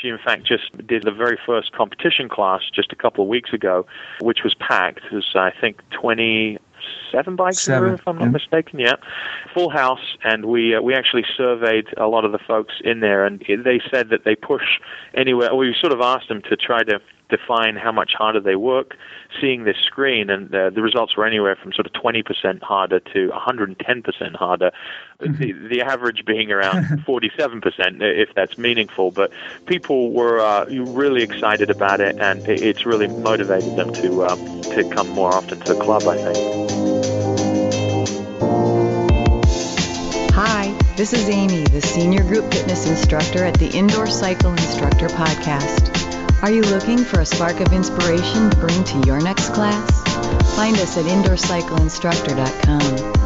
She, in fact, just did the very first competition class just a couple of weeks ago, which was packed. It was, I think, 27 bikes Seven, in there, if I'm not yeah. mistaken. Yeah, full house, and we uh, we actually surveyed a lot of the folks in there, and they said that they push anywhere. We sort of asked them to try to define how much harder they work. Seeing this screen and uh, the results were anywhere from sort of 20% harder to 110% harder the, the average being around 47% if that's meaningful. But people were uh, really excited about it and it, it's really motivated them to uh, to come more often to the club I think. Hi, this is Amy, the Senior Group Fitness Instructor at the Indoor Cycle Instructor Podcast. Are you looking for a spark of inspiration to bring to your next class? Find us at indoorcycleinstructor.com.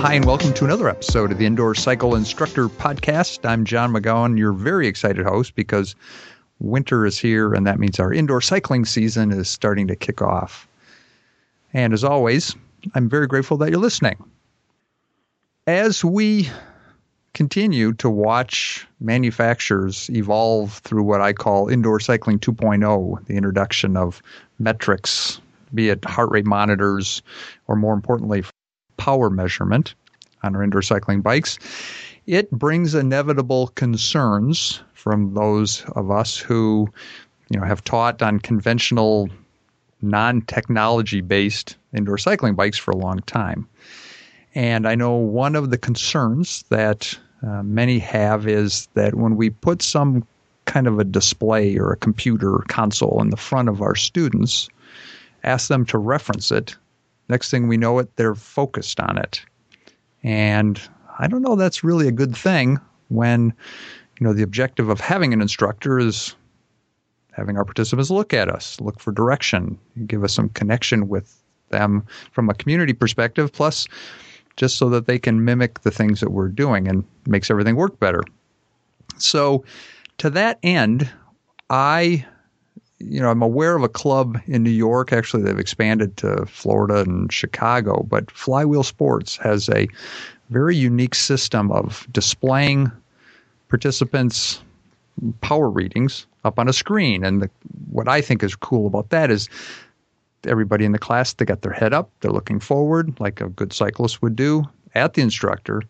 Hi, and welcome to another episode of the Indoor Cycle Instructor Podcast. I'm John McGowan, your very excited host because winter is here, and that means our indoor cycling season is starting to kick off. And as always, I'm very grateful that you're listening. As we continue to watch manufacturers evolve through what I call indoor cycling 2.0, the introduction of metrics, be it heart rate monitors, or more importantly, power measurement on our indoor cycling bikes, it brings inevitable concerns from those of us who, you know, have taught on conventional non-technology based indoor cycling bikes for a long time. And I know one of the concerns that uh, many have is that when we put some kind of a display or a computer console in the front of our students, ask them to reference it, next thing we know it, they're focused on it. And I don't know that's really a good thing when, you know, the objective of having an instructor is having our participants look at us, look for direction, give us some connection with them from a community perspective, plus just so that they can mimic the things that we're doing and makes everything work better. So, to that end, I, you know, I'm aware of a club in New York. Actually, they've expanded to Florida and Chicago, but Flywheel Sports has a very unique system of displaying participants' power readings up on a screen. And the, what I think is cool about that is everybody in the class they got their head up they're looking forward like a good cyclist would do at the instructor.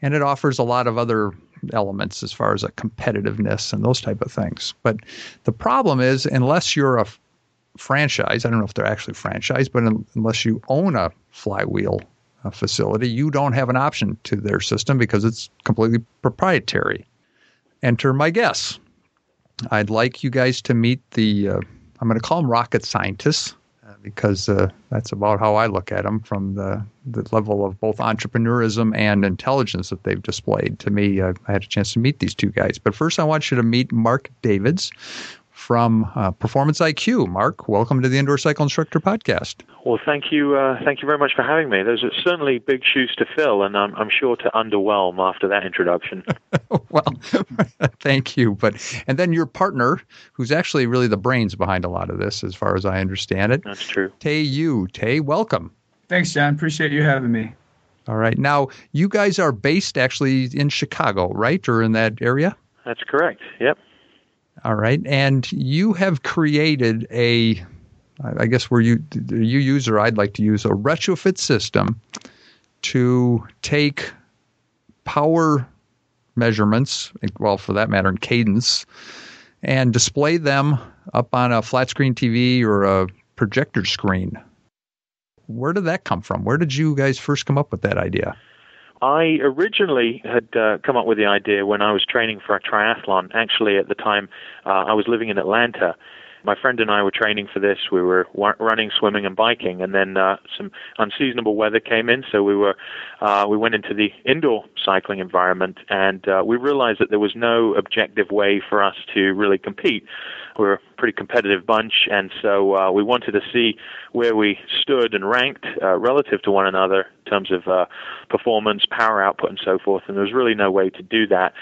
And it offers a lot of other elements as far as a competitiveness and those type of things. But the problem is unless you're a franchise i don't know if they're actually franchise but un- unless you own a flywheel facility you don't have an option to their system because it's completely proprietary. Enter my guess. I'd like you guys to meet the uh, i'm going to call them rocket scientists because uh, that's about how I look at them from the, the level of both entrepreneurism and intelligence that they've displayed. To me, uh, I had a chance to meet these two guys. But first, I want you to meet Mark Davids from uh, Performance IQ. Mark, welcome to the Indoor Cycle Instructor Podcast. Well, thank you, uh, thank you very much for having me. Those are certainly big shoes to fill, and I'm, I'm sure to underwhelm after that introduction. well, thank you. But and then your partner, who's actually really the brains behind a lot of this, as far as I understand it. That's true. Tay Yu. Tay, welcome. Thanks, John. Appreciate you having me. All right. Now, you guys are based actually in Chicago, right? Or in that area? That's correct. Yep. All right. And you have created a, I guess where you, you use, or I'd like to use, a retrofit system to take power measurements, well, for that matter, in cadence, and display them up on a flat screen TV or a projector screen. Where did that come from? Where did you guys first come up with that idea? I originally had uh, come up with the idea when I was training for a triathlon. Actually, at the time, uh, I was living in Atlanta. My friend and I were training for this. We were wa- running, swimming, and biking, and then uh, some unseasonable weather came in. So we were uh, we went into the indoor cycling environment, and uh, we realized that there was no objective way for us to really compete. We're a pretty competitive bunch, and so uh, we wanted to see where we stood and ranked uh, relative to one another in terms of uh, performance, power output, and so forth. And there was really no way to do that.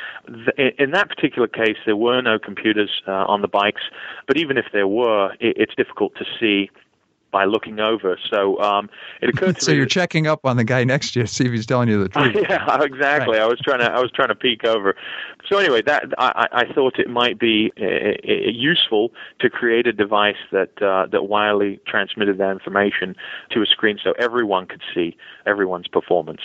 Th- in that particular case, there were no computers uh, on the bikes, but even if there were, it- it's difficult to see by looking over. So um, it occurred to so me. you're that- checking up on the guy next to you to see if he's telling you the truth. yeah, exactly. I was trying to I was trying to peek over. So anyway, that I, I thought it might be uh, uh, useful to create a device that uh, that wirely transmitted that information to a screen so everyone could see everyone's performance.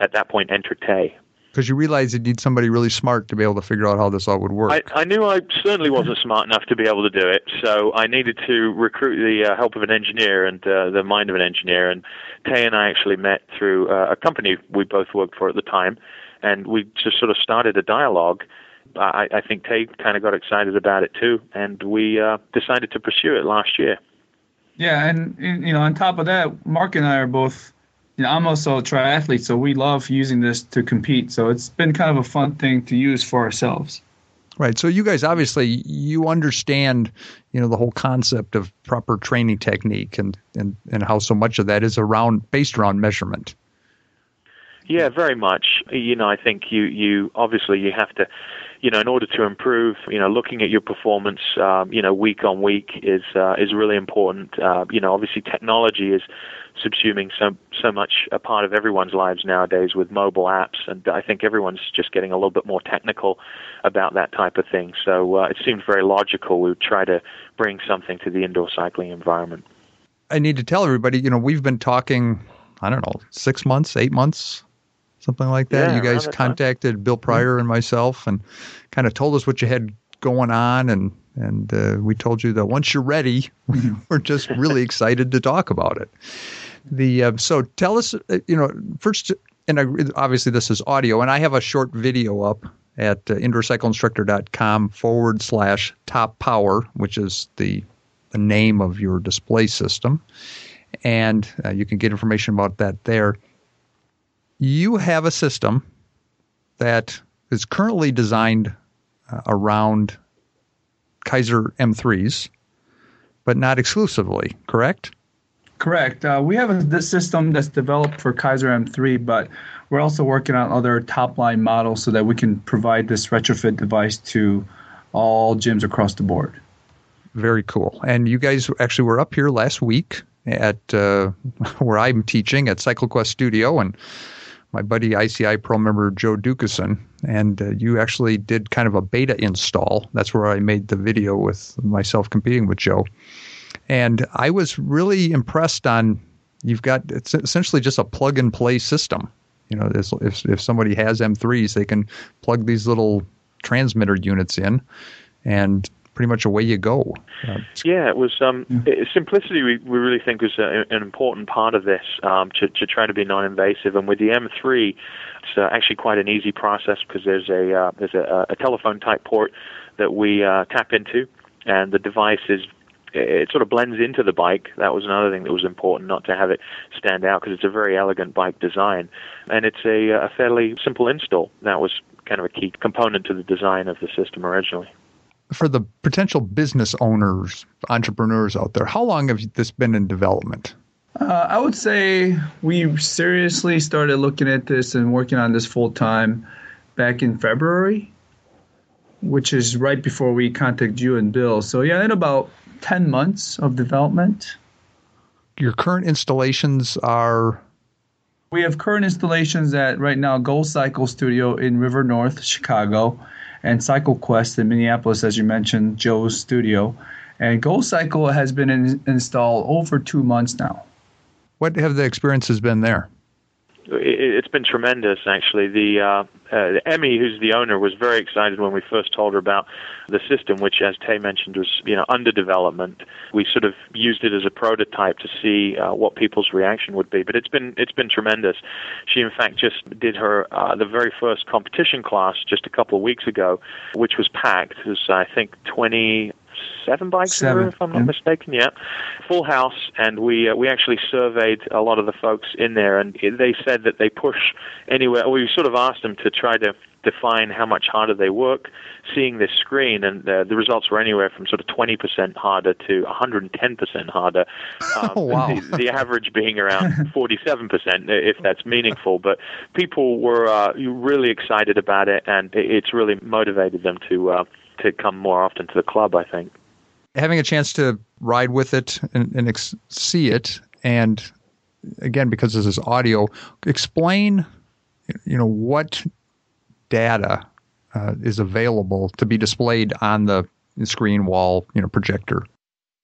At that point, enter Tay. Because you realize you need somebody really smart to be able to figure out how this all would work. I, I knew I certainly wasn't smart enough to be able to do it, so I needed to recruit the uh, help of an engineer and uh, the mind of an engineer. And Tay and I actually met through uh, a company we both worked for at the time, and we just sort of started a dialogue. I, I think Tay kind of got excited about it too, and we uh, decided to pursue it last year. Yeah, and and, you know, on top of that, Mark and I are both. You know, I'm also a triathlete, so we love using this to compete. So it's been kind of a fun thing to use for ourselves. Right. So you guys obviously you understand, you know, the whole concept of proper training technique and and and how so much of that is around based around measurement. Yeah, very much. You know, I think you you obviously you have to, you know, in order to improve, you know, looking at your performance, um, you know, week on week is uh, is really important. Uh, you know, obviously technology is subsuming so so much a part of everyone's lives nowadays with mobile apps, and I think everyone's just getting a little bit more technical about that type of thing. So uh, it seemed very logical we would try to bring something to the indoor cycling environment. I need to tell everybody, you know, we've been talking, I don't know, six months, eight months, something like that. Yeah, you guys around that time. contacted Bill Pryor and myself and kind of told us what you had going on and and uh, we told you that once you're ready, we're just really excited to talk about it. The uh, so tell us, uh, you know, first, and I, obviously this is audio, and I have a short video up at uh, indoorcycleinstructor.com forward slash top power, which is the the name of your display system, and uh, you can get information about that there. You have a system that is currently designed uh, around Keiser M3s, but not exclusively, correct? Correct. Uh, we have a, this system that's developed for Keiser M3, but we're also working on other top line models so that we can provide this retrofit device to all gyms across the board. Very cool. And you guys actually were up here last week at uh, where I'm teaching at CycleQuest Studio, and my buddy ICI Pro member Joe Dukeson, and uh, you actually did kind of a beta install. That's where I made the video with myself competing with Joe, and I was really impressed on. You've got it's essentially just a plug and play system. You know, if if somebody has M3s, they can plug these little transmitter units in, and pretty much away you go. Uh, Yeah, it was um, it, simplicity. We, we really think was a, an important part of this um, to to try to be non-invasive. And with the M3, it's uh, actually quite an easy process because there's a uh, there's a, a telephone type port that we uh, tap into, and the device is it sort of blends into the bike. That was another thing that was important, not to have it stand out because it's a very elegant bike design, and it's a, a fairly simple install. That was kind of a key component to the design of the system originally. For the potential business owners, entrepreneurs out there, how long have this been in development? Uh, I would say we seriously started looking at this and working on this full time back in February, which is right before we contacted you and Bill. So, yeah, in about 10 months of development. Your current installations are We have current installations at right now Gold Cycle Studio in River North, Chicago, and Cycle Quest in Minneapolis, as you mentioned, Joe's studio. And Gold Cycle has been in, installed over two months now. what have the experiences been there? It, it's been tremendous actually. The uh, uh emmy who's the owner was very excited when we first told her about the system which as tay mentioned was you know under development. We sort of used it as a prototype to see uh, what people's reaction would be. But it's been it's been tremendous. She in fact just did her uh, the very first competition class just a couple of weeks ago which was packed. Was i think 20 seven bikes in Seven, there, if I'm not yeah. mistaken. Yeah, full house, and we uh, we actually surveyed a lot of the folks in there, and they said that they push anywhere. We sort of asked them to try to define how much harder they work seeing this screen, and uh, the results were anywhere from sort of 20% harder to 110% harder. Um, Oh, wow. the, the average being around 47%, if that's meaningful. But people were uh, really excited about it, and it- it's really motivated them to uh, to come more often to the club. I think. Having a chance to ride with it and, and ex- see it. And again, because this is audio, explain, you know, what data uh, is available to be displayed on the screen wall, you know, projector.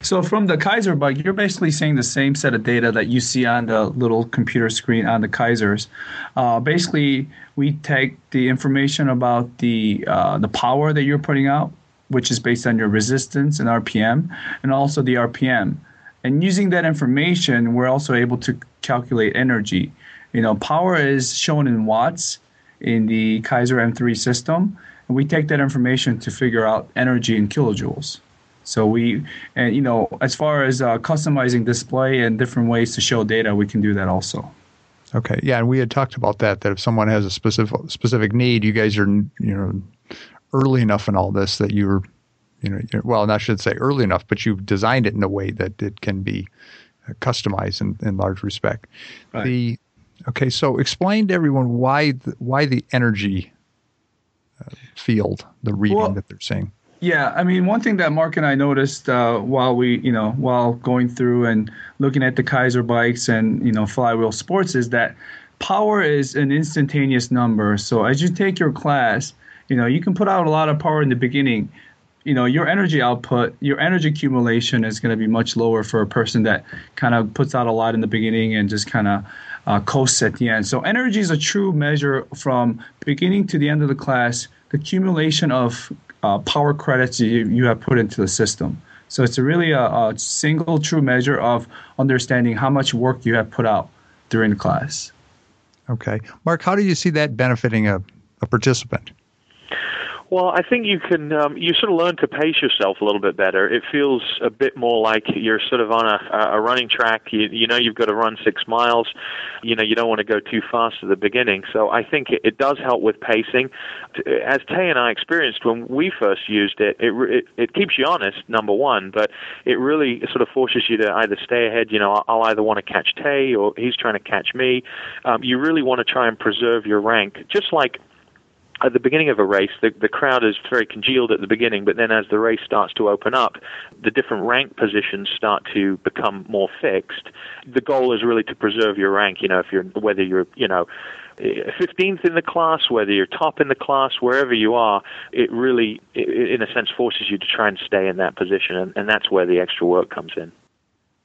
So from the Keiser bug, you're basically seeing the same set of data that you see on the little computer screen on the Keisers. Uh, basically, we take the information about the uh, the power that you're putting out, which is based on your resistance and RPM, and also the RPM. And using that information, we're also able to calculate energy. You know, power is shown in watts in the Keiser M3 system, and we take that information to figure out energy in kilojoules. So we, and you know, as far as uh, customizing display and different ways to show data, we can do that also. Okay, yeah, and we had talked about that. That if someone has a specific specific need, you guys are you know early enough in all this that you're, you know, you're, well, I should say early enough, but you've designed it in a way that it can be uh, customized in, in large respect. Right. The okay, so explain to everyone why the, why the energy uh, field, the reading well, that they're saying. Yeah, I mean, one thing that Mark and I noticed uh, while we, you know, while going through and looking at the Keiser bikes and you know Flywheel Sports is that power is an instantaneous number. So as you take your class, you know, you can put out a lot of power in the beginning. You know, your energy output, your energy accumulation is going to be much lower for a person that kind of puts out a lot in the beginning and just kind of uh, coasts at the end. So energy is a true measure from beginning to the end of the class. The accumulation of uh, power credits you, you have put into the system. So it's really a, a, single true measure of understanding how much work you have put out during class. Okay. Mark, how do you see that benefiting a, a participant? Well, I think you can um, you sort of learn to pace yourself a little bit better. It feels a bit more like you're sort of on a, a running track. You, you know you've got to run six miles. You know you don't want to go too fast at the beginning. So I think it, it does help with pacing. As Tay and I experienced when we first used it, it, it, it keeps you honest, number one, but it really sort of forces you to either stay ahead. You know, I'll either want to catch Tay or he's trying to catch me. Um, you really want to try and preserve your rank, just like at the beginning of a race, the, the crowd is very congealed at the beginning, but then as the race starts to open up, the different rank positions start to become more fixed. The goal is really to preserve your rank. You know, if you're whether you're you know 15th in the class, whether you're top in the class, wherever you are, it really, in a sense, forces you to try and stay in that position, and, and that's where the extra work comes in.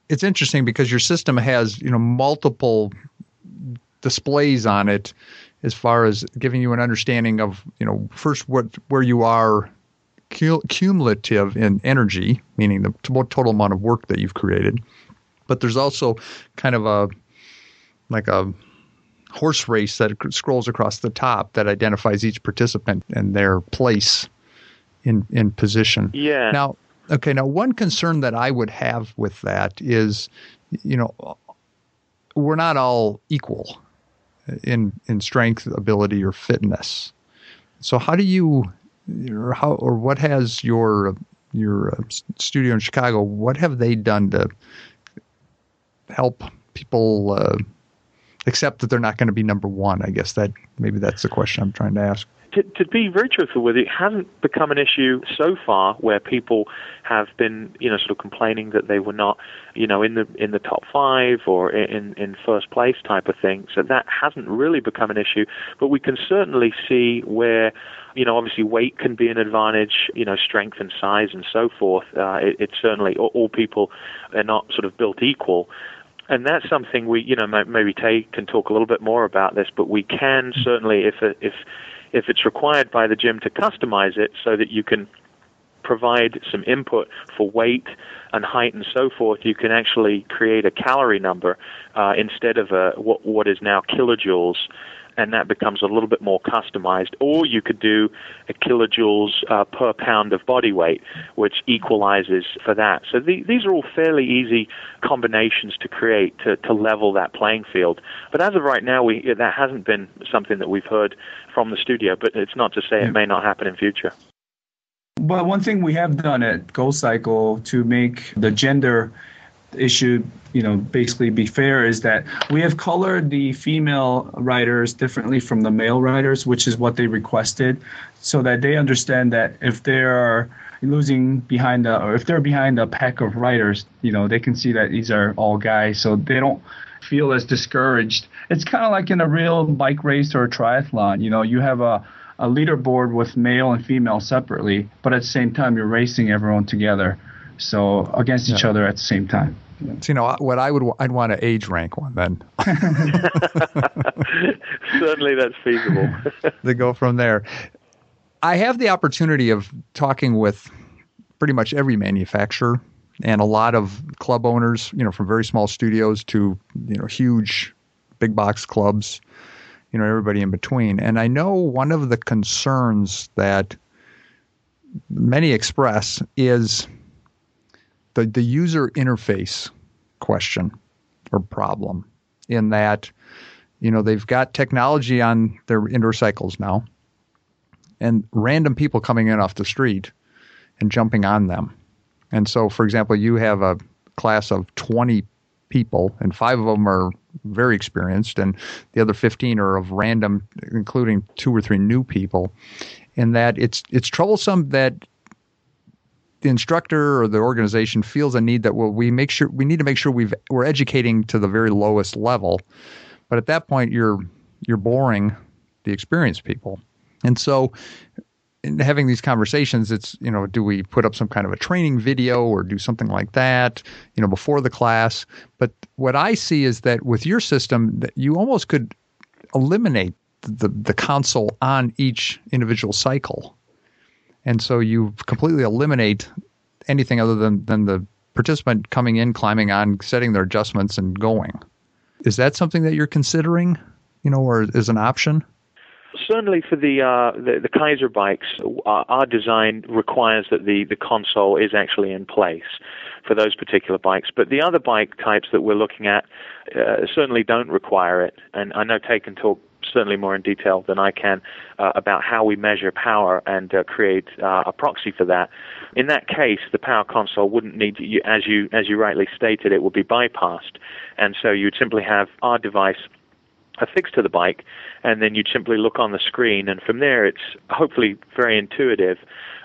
It's interesting because your system has you know multiple displays on it as far as giving you an understanding of you know first what where you are cumulative in energy, meaning the total amount of work that you've created. But there's also kind of a like a horse race that scrolls across the top that identifies each participant and their place in in position. Yeah. Now, okay. Now, one concern that I would have with that is, you know, we're not all equal in in strength, ability, or fitness. So how do you, or how, or what has your your uh, studio in Chicago? What have they done to help people uh, accept that they're not going to be number one? I guess that maybe that's the question I'm trying to ask to, to be very truthful with you, it hasn't become an issue so far where people have been, you know, sort of complaining that they were not, you know, in the in the top five or in in first place type of thing. So that hasn't really become an issue. But we can certainly see where you know, obviously weight can be an advantage, you know, strength and size and so forth. Uh, it, it's certainly all, all people are not sort of built equal and that's something we, you know, maybe Tay can talk a little bit more about this, but we can certainly, if if if it's required by the gym to customize it so that you can provide some input for weight and height and so forth, you can actually create a calorie number uh, instead of a, what, what is now kilojoules and that becomes a little bit more customized. Or you could do a kilojoules uh, per pound of body weight, which equalizes for that. So the, these are all fairly easy combinations to create to, to level that playing field. But as of right now, we, that hasn't been something that we've heard from the studio, but it's not to say it may not happen in future. But one thing we have done at Go Cycle to make the gender issue, you know, basically be fair is that we have colored the female riders differently from the male riders, which is what they requested, so that they understand that if they are losing behind a, or if they're behind a pack of riders, you know, they can see that these are all guys, so they don't feel as discouraged. It's kind of like in a real bike race or a triathlon. You know, you have a a leaderboard with male and female separately, but at the same time you're racing everyone together, so against each yeah. other at the same time. So, you know what I would I'd want to age rank one then. Certainly, that's feasible. to go from there. I have the opportunity of talking with pretty much every manufacturer and a lot of club owners, you know, from very small studios to you know huge big box clubs, you know, everybody in between. And I know one of the concerns that many express is the the user interface question or problem in that you know they've got technology on their indoor cycles now and random people coming in off the street and jumping on them. And so, for example, you have a class of 20 people, and five of them are very experienced, and the other 15 are of random, including two or three new people. In that it's it's troublesome that the instructor or the organization feels a need that well we make sure we need to make sure we've we're educating to the very lowest level, but at that point you're you're boring the experienced people. And so in having these conversations, it's, you know, do we put up some kind of a training video or do something like that, you know, before the class? But what I see is that with your system, that you almost could eliminate the, the console on each individual cycle. And so you completely eliminate anything other than, than the participant coming in, climbing on, setting their adjustments and going. Is that something that you're considering, you know, or is an option? certainly for the, uh, the, the Keiser bikes, our, our design requires that the the console is actually in place for those particular bikes. But the other bike types that we're looking at uh, certainly don't require it. And I know Tay and talk certainly more in detail than I can uh, about how we measure power and uh, create uh, a proxy for that. In that case, the power console wouldn't need to, as you as you rightly stated, it would be bypassed, and so you'd simply have our device affixed to the bike, and then you'd simply look on the screen, and from there it's hopefully very intuitive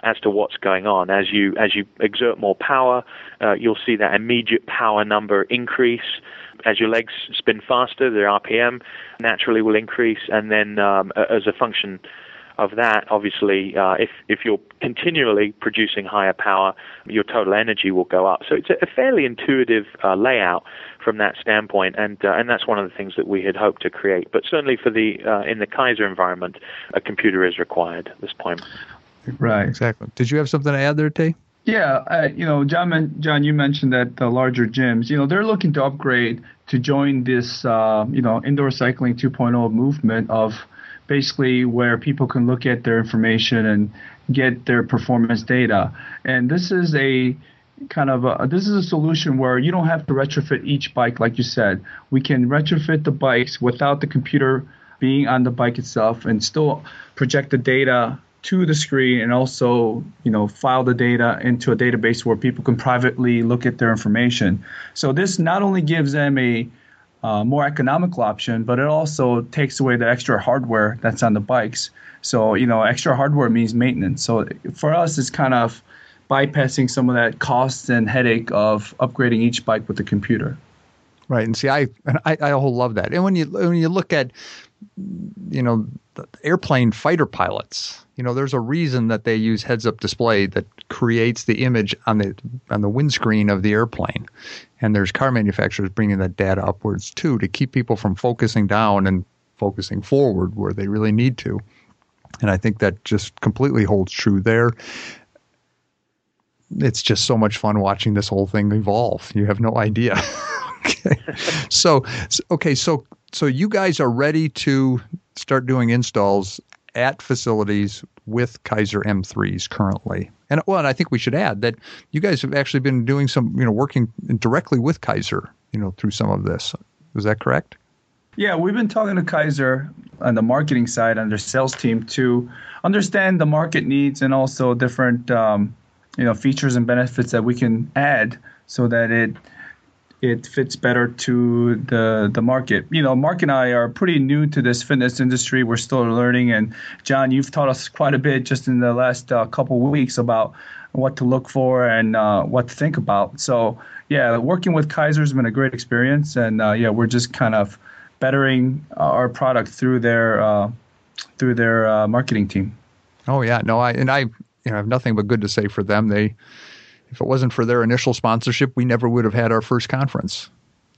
as to what's going on. As you as you exert more power, uh, you'll see that immediate power number increase. As your legs spin faster, the RPM naturally will increase, and then um, as a function of that, obviously, uh, if if you're continually producing higher power, your total energy will go up. So it's a, fairly intuitive uh, layout from that standpoint, and uh, and that's one of the things that we had hoped to create. But certainly for the uh, in the Keiser environment, a computer is required at this point. Right, exactly. Did you have something to add there, Tay? Yeah, uh, you know, John, John, you mentioned that the larger gyms, you know, they're looking to upgrade to join this, uh, you know, indoor cycling 2.0 movement of basically where people can look at their information and get their performance data. And this is a kind of a, this is a solution where you don't have to retrofit each bike like you said. We can retrofit the bikes without the computer being on the bike itself and still project the data to the screen and also you know file the data into a database where people can privately look at their information so this not only gives them a uh, more economical option, but it also takes away the extra hardware that's on the bikes. So, you know, extra hardware means maintenance. So for us, it's kind of bypassing some of that cost and headache of upgrading each bike with the computer. Right, and see, I I, I love that. And when you when you look at, you know, airplane fighter pilots, you know, there's a reason that they use heads-up display that creates the image on the on the windscreen of the airplane, and there's car manufacturers bringing that data upwards too to keep people from focusing down and focusing forward where they really need to. And I think that just completely holds true there. It's just so much fun watching this whole thing evolve. You have no idea. okay. So, okay, so so you guys are ready to start doing installs at facilities with Keiser M3s currently. And well, and I think we should add that you guys have actually been doing some, you know, working directly with Keiser, you know, through some of this. Is that correct? Yeah, we've been talking to Keiser on the marketing side and their sales team to understand the market needs and also different, um, you know, features and benefits that we can add so that it it fits better to the the market. You know, Mark and I are pretty new to this fitness industry. We're still learning, and John, you've taught us quite a bit just in the last uh, couple weeks about what to look for and uh, what to think about. So yeah, working with Keiser's been a great experience, and uh, yeah, we're just kind of bettering our product through their uh, through their uh, marketing team. Oh yeah, no, I and I you know, have nothing but good to say for them. They, if it wasn't for their initial sponsorship, we never would have had our first conference,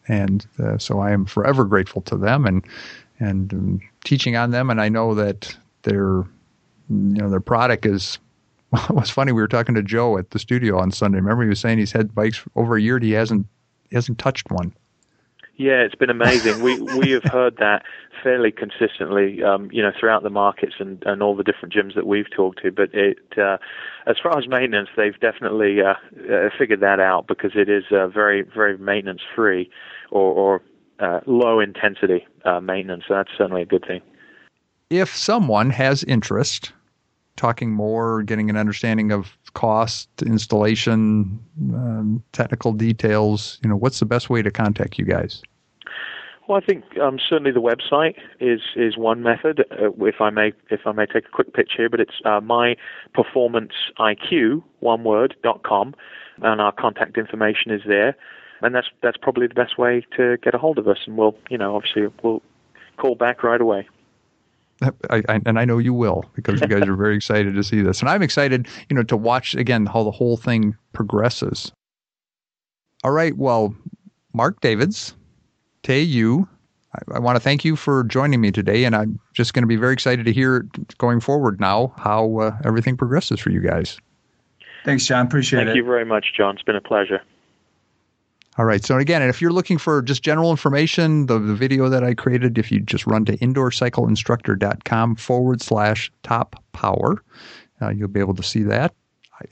and uh, so I am forever grateful to them and and um, teaching on them. And I know that their you know their product is. It was funny. We were talking to Joe at the studio on Sunday. Remember, he was saying he's had bikes over a year. And he hasn't he hasn't touched one. Yeah, it's been amazing. we we have heard that fairly consistently, um, you know, throughout the markets and, and all the different gyms that we've talked to. But it, uh, as far as maintenance, they've definitely uh, uh, figured that out because it is uh, very very maintenance free or, or uh, low intensity uh, maintenance. So that's certainly a good thing. If someone has interest, talking more, getting an understanding of cost, installation, um, technical details, you know, what's the best way to contact you guys? Well, I think um, certainly the website is is one method. Uh, if I may, if I may take a quick pitch here, but it's uh, myperformanceiq one word dot com, and our contact information is there, and that's that's probably the best way to get a hold of us. And we'll, you know, obviously we'll call back right away. I, I, and I know you will because you guys are very excited to see this, and I'm excited, you know, to watch again how the whole thing progresses. All right, well, Mark Davids, Tay Yu, I, I want to thank you for joining me today, and I'm just going to be very excited to hear going forward now how uh, everything progresses for you guys. Thanks, John. Appreciate Thank it. Thank you very much, John. It's been a pleasure. All right. So again, if you're looking for just general information, the, the video that I created, if you just run to indoorcycleinstructor.com forward slash top power, uh, you'll be able to see that.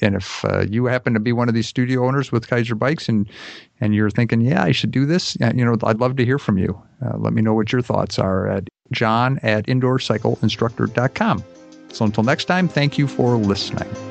And if uh, you happen to be one of these studio owners with Keiser bikes and and you're thinking, yeah, I should do this, you know, I'd love to hear from you. Uh, let me know what your thoughts are at john at indoorcycleinstructor.com. So until next time, thank you for listening.